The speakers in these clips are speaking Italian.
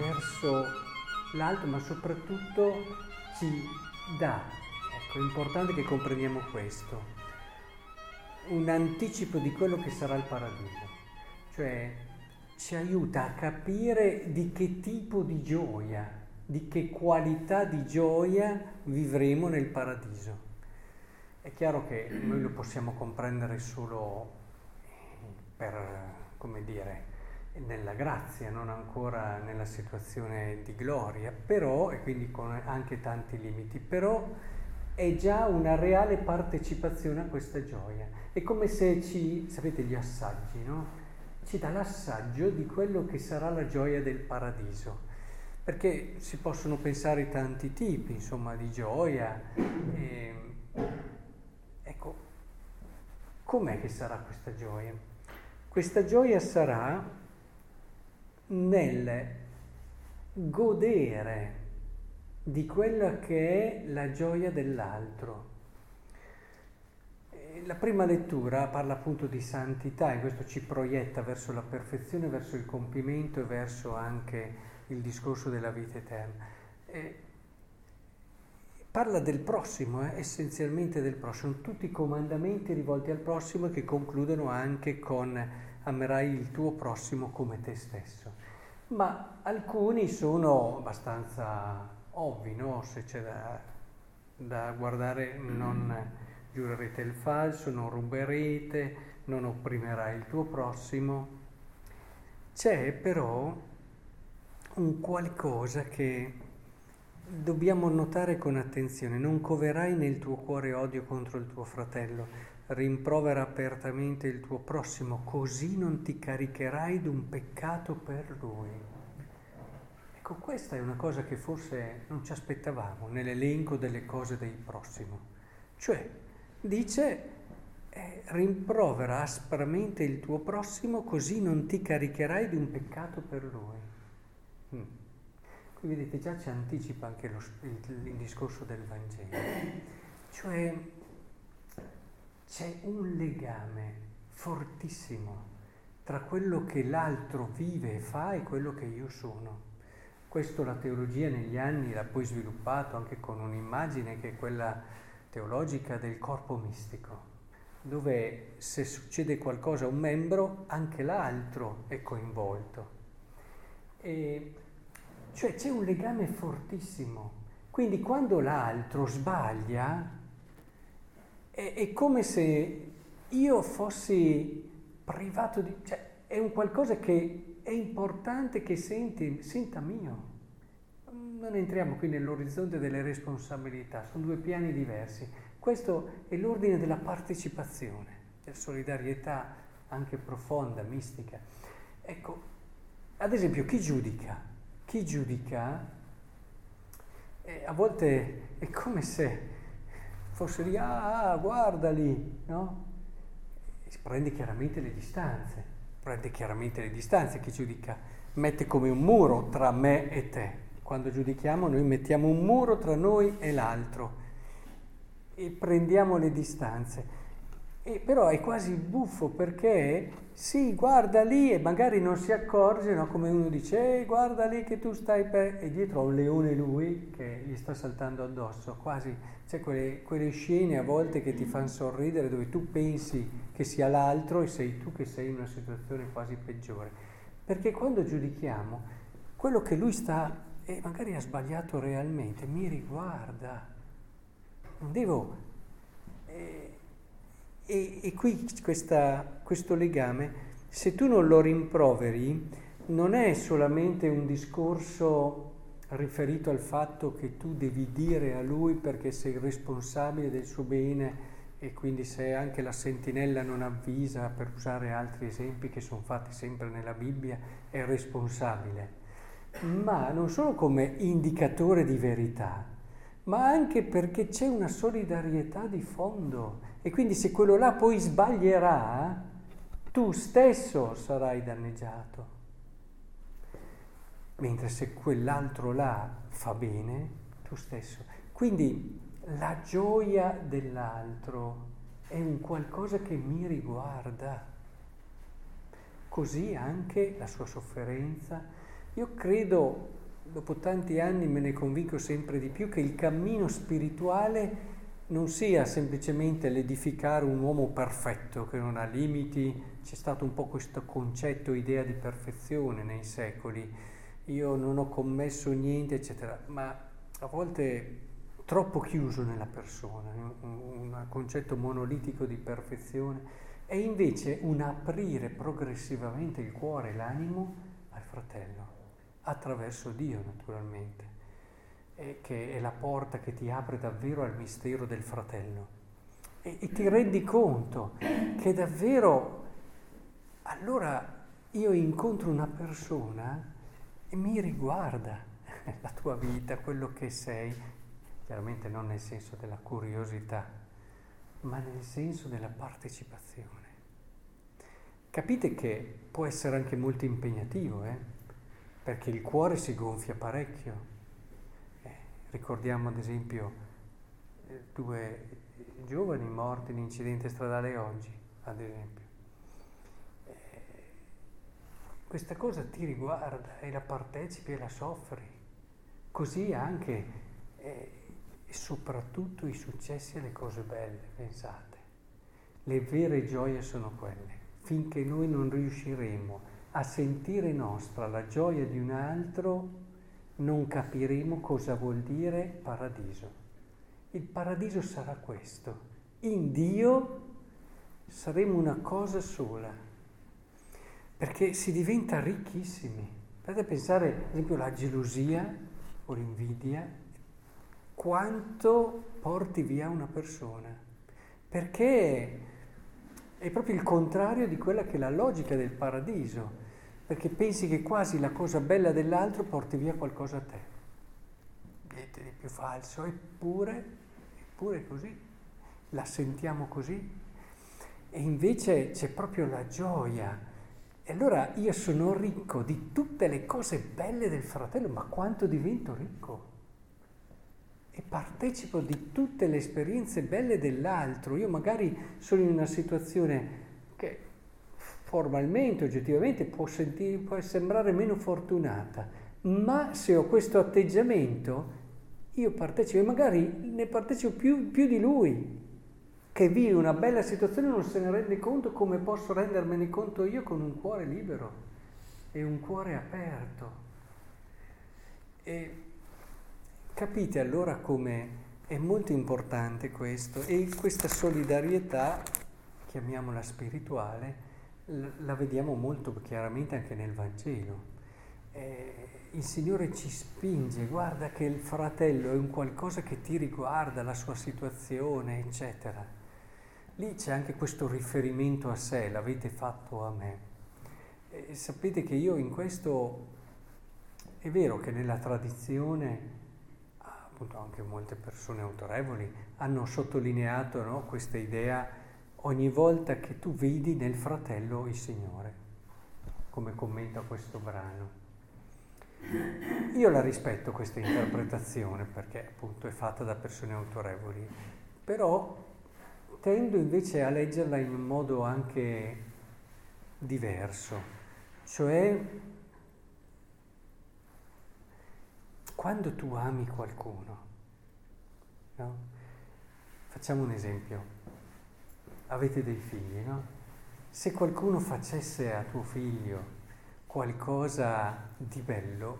verso l'alto, ma soprattutto ci dà, ecco, è importante che comprendiamo questo, un anticipo di quello che sarà il paradiso, cioè ci aiuta a capire di che tipo di gioia, di che qualità di gioia vivremo nel paradiso. È chiaro che noi lo possiamo comprendere solo per, come dire, nella grazia, non ancora nella situazione di gloria, però, e quindi con anche tanti limiti, però è già una reale partecipazione a questa gioia. È come se ci, sapete gli assaggi, no? Ci dà l'assaggio di quello che sarà la gioia del paradiso. Perché si possono pensare tanti tipi, insomma, di gioia. E, ecco, com'è che sarà questa gioia? Questa gioia sarà nel godere di quella che è la gioia dell'altro. La prima lettura parla appunto di santità e questo ci proietta verso la perfezione, verso il compimento e verso anche il discorso della vita eterna. E parla del prossimo, eh, essenzialmente del prossimo, tutti i comandamenti rivolti al prossimo che concludono anche con amerai il tuo prossimo come te stesso. Ma alcuni sono abbastanza ovvi, no? se c'è da, da guardare, non giurerete il falso, non ruberete, non opprimerai il tuo prossimo. C'è però un qualcosa che dobbiamo notare con attenzione. Non coverai nel tuo cuore odio contro il tuo fratello, rimprovera apertamente il tuo prossimo, così non ti caricherai d'un peccato per lui. Ecco, questa è una cosa che forse non ci aspettavamo nell'elenco delle cose del prossimo. Cioè, dice, eh, rimprovera aspramente il tuo prossimo così non ti caricherai di un peccato per lui. Mm. Qui vedete già ci anticipa anche lo, il, il discorso del Vangelo. Cioè, c'è un legame fortissimo tra quello che l'altro vive e fa e quello che io sono. Questo la teologia negli anni l'ha poi sviluppato anche con un'immagine che è quella teologica del corpo mistico, dove se succede qualcosa a un membro, anche l'altro è coinvolto. E cioè c'è un legame fortissimo. Quindi quando l'altro sbaglia, è, è come se io fossi privato di... Cioè, è un qualcosa che è importante che senti, senta mio. Non entriamo qui nell'orizzonte delle responsabilità, sono due piani diversi. Questo è l'ordine della partecipazione, della solidarietà anche profonda, mistica. Ecco, ad esempio, chi giudica? Chi giudica eh, a volte è come se fosse lì, ah, guarda lì, no? Prende chiaramente le distanze prende chiaramente le distanze, chi giudica mette come un muro tra me e te. Quando giudichiamo noi mettiamo un muro tra noi e l'altro e prendiamo le distanze. E però è quasi buffo perché sì, guarda lì e magari non si accorge, no? come uno dice, guarda lì che tu stai per... e dietro ha un leone lui che gli sta saltando addosso, quasi c'è quelle, quelle scene a volte che ti fanno sorridere dove tu pensi che sia l'altro e sei tu che sei in una situazione quasi peggiore. Perché quando giudichiamo, quello che lui sta e magari ha sbagliato realmente mi riguarda. Non devo... Eh, e, e qui questa, questo legame, se tu non lo rimproveri, non è solamente un discorso riferito al fatto che tu devi dire a lui perché sei responsabile del suo bene e quindi se anche la sentinella non avvisa, per usare altri esempi che sono fatti sempre nella Bibbia, è responsabile, ma non solo come indicatore di verità, ma anche perché c'è una solidarietà di fondo e quindi se quello là poi sbaglierà, tu stesso sarai danneggiato. Mentre se quell'altro là fa bene, tu stesso. Quindi la gioia dell'altro è un qualcosa che mi riguarda. Così anche la sua sofferenza, Io credo, dopo tanti anni me ne convinco sempre di più, che il cammino spirituale non sia semplicemente l'edificare un uomo perfetto che non ha limiti, c'è stato un po' questo concetto, idea di perfezione nei secoli, io non ho commesso niente, eccetera, ma a volte troppo chiuso nella persona, un, concetto monolitico di perfezione, è invece un aprire progressivamente il cuore e l'animo al fratello, attraverso Dio naturalmente che è la porta che ti apre davvero al mistero del fratello. E, e ti rendi conto che davvero allora io incontro una persona e mi riguarda la tua vita, quello che sei, chiaramente non nel senso della curiosità, ma nel senso della partecipazione. Capite che può essere anche molto impegnativo, eh? perché il cuore si gonfia parecchio Ricordiamo ad esempio eh, due giovani morti in incidente stradale oggi, ad esempio. Eh, questa cosa ti riguarda e la partecipi e la soffri. Così anche eh, e soprattutto i successi e le cose belle, pensate. Le vere gioie sono quelle. Finché noi non riusciremo a sentire nostra la gioia di un altro, non capiremo cosa vuol dire paradiso. Il paradiso sarà questo. In Dio saremo una cosa sola, perché si diventa ricchissimi. Potete pensare, ad esempio, alla gelosia o l'invidia, quanto porti via una persona, perché è proprio il contrario di quella che è la logica del paradiso perché pensi che quasi la cosa bella dell'altro porti via qualcosa a te. Niente di più falso, eppure, eppure è così, la sentiamo così. E invece c'è proprio la gioia. E allora io sono ricco di tutte le cose belle del fratello, ma quanto divento ricco? E partecipo di tutte le esperienze belle dell'altro. Io magari sono in una situazione formalmente, oggettivamente può, sentire, può sembrare meno fortunata, ma se ho questo atteggiamento, io partecipo e magari ne partecipo più, più di lui, che vive una bella situazione e non se ne rende conto come posso rendermene conto io con un cuore libero e un cuore aperto. E capite allora come è molto importante questo e questa solidarietà, chiamiamola spirituale, la vediamo molto chiaramente anche nel Vangelo. Eh, il Signore ci spinge, guarda che il fratello è un qualcosa che ti riguarda, la sua situazione, eccetera. Lì c'è anche questo riferimento a sé, l'avete fatto a me. E sapete che io in questo, è vero che nella tradizione, appunto anche molte persone autorevoli hanno sottolineato no, questa idea ogni volta che tu vedi nel fratello il Signore, come commenta questo brano. Io la rispetto questa interpretazione perché appunto è fatta da persone autorevoli, però tendo invece a leggerla in un modo anche diverso, cioè quando tu ami qualcuno, no? facciamo un esempio avete dei figli, no? Se qualcuno facesse a tuo figlio qualcosa di bello,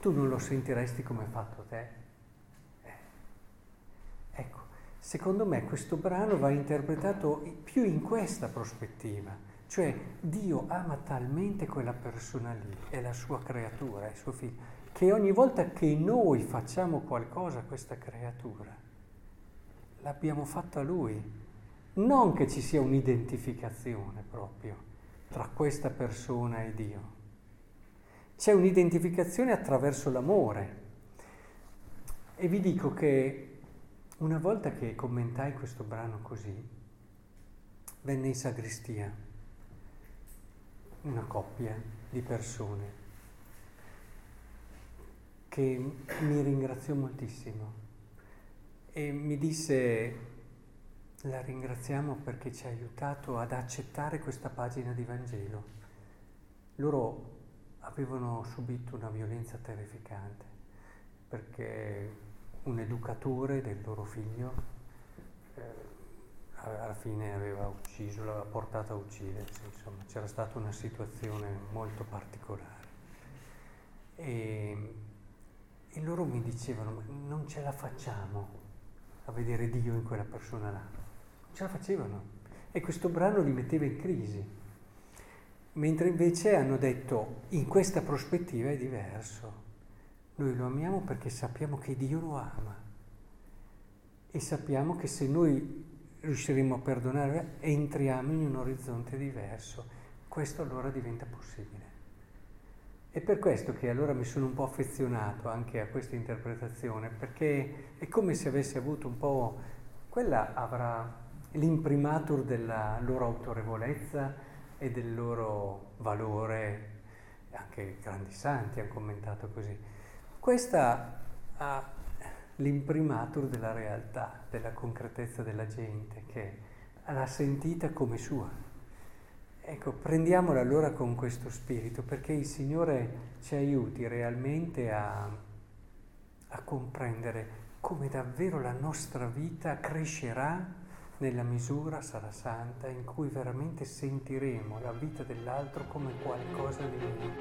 tu non lo sentiresti come ha fatto te? Eh. Ecco, secondo me questo brano va interpretato più in questa prospettiva, cioè Dio ama talmente quella persona lì, è la sua creatura, è il suo figlio, che ogni volta che noi facciamo qualcosa a questa creatura, l'abbiamo fatto a Lui, non che ci sia un'identificazione proprio tra questa persona e Dio. C'è un'identificazione attraverso l'amore. E vi dico che una volta che commentai questo brano così, venne in sagrestia una coppia di persone che mi ringraziò moltissimo e mi disse la ringraziamo perché ci ha aiutato ad accettare questa pagina di Vangelo. Loro avevano subito una violenza terrificante perché un educatore del loro figlio eh, alla fine aveva ucciso, l'aveva portato a uccidersi, insomma c'era stata una situazione molto particolare. E, e loro mi dicevano, non ce la facciamo a vedere Dio in quella persona là. Ce la facevano. E questo brano li metteva in crisi. Mentre invece hanno detto, in questa prospettiva è diverso. Noi lo amiamo perché sappiamo che Dio lo ama. E sappiamo che se noi riusciremo a perdonare, entriamo in un orizzonte diverso. Questo allora diventa possibile. È per questo che allora mi sono un po' affezionato anche a questa interpretazione, perché è come se avessi avuto un po', quella avrà l'imprimatur della loro autorevolezza e del loro valore, anche grandi santi hanno commentato così. Questa ha l'imprimatur della realtà, della concretezza della gente, che l'ha sentita come sua. Ecco, prendiamola allora con questo spirito perché il Signore ci aiuti realmente a, a comprendere come davvero la nostra vita crescerà nella misura sarà santa in cui veramente sentiremo la vita dell'altro come qualcosa di noi.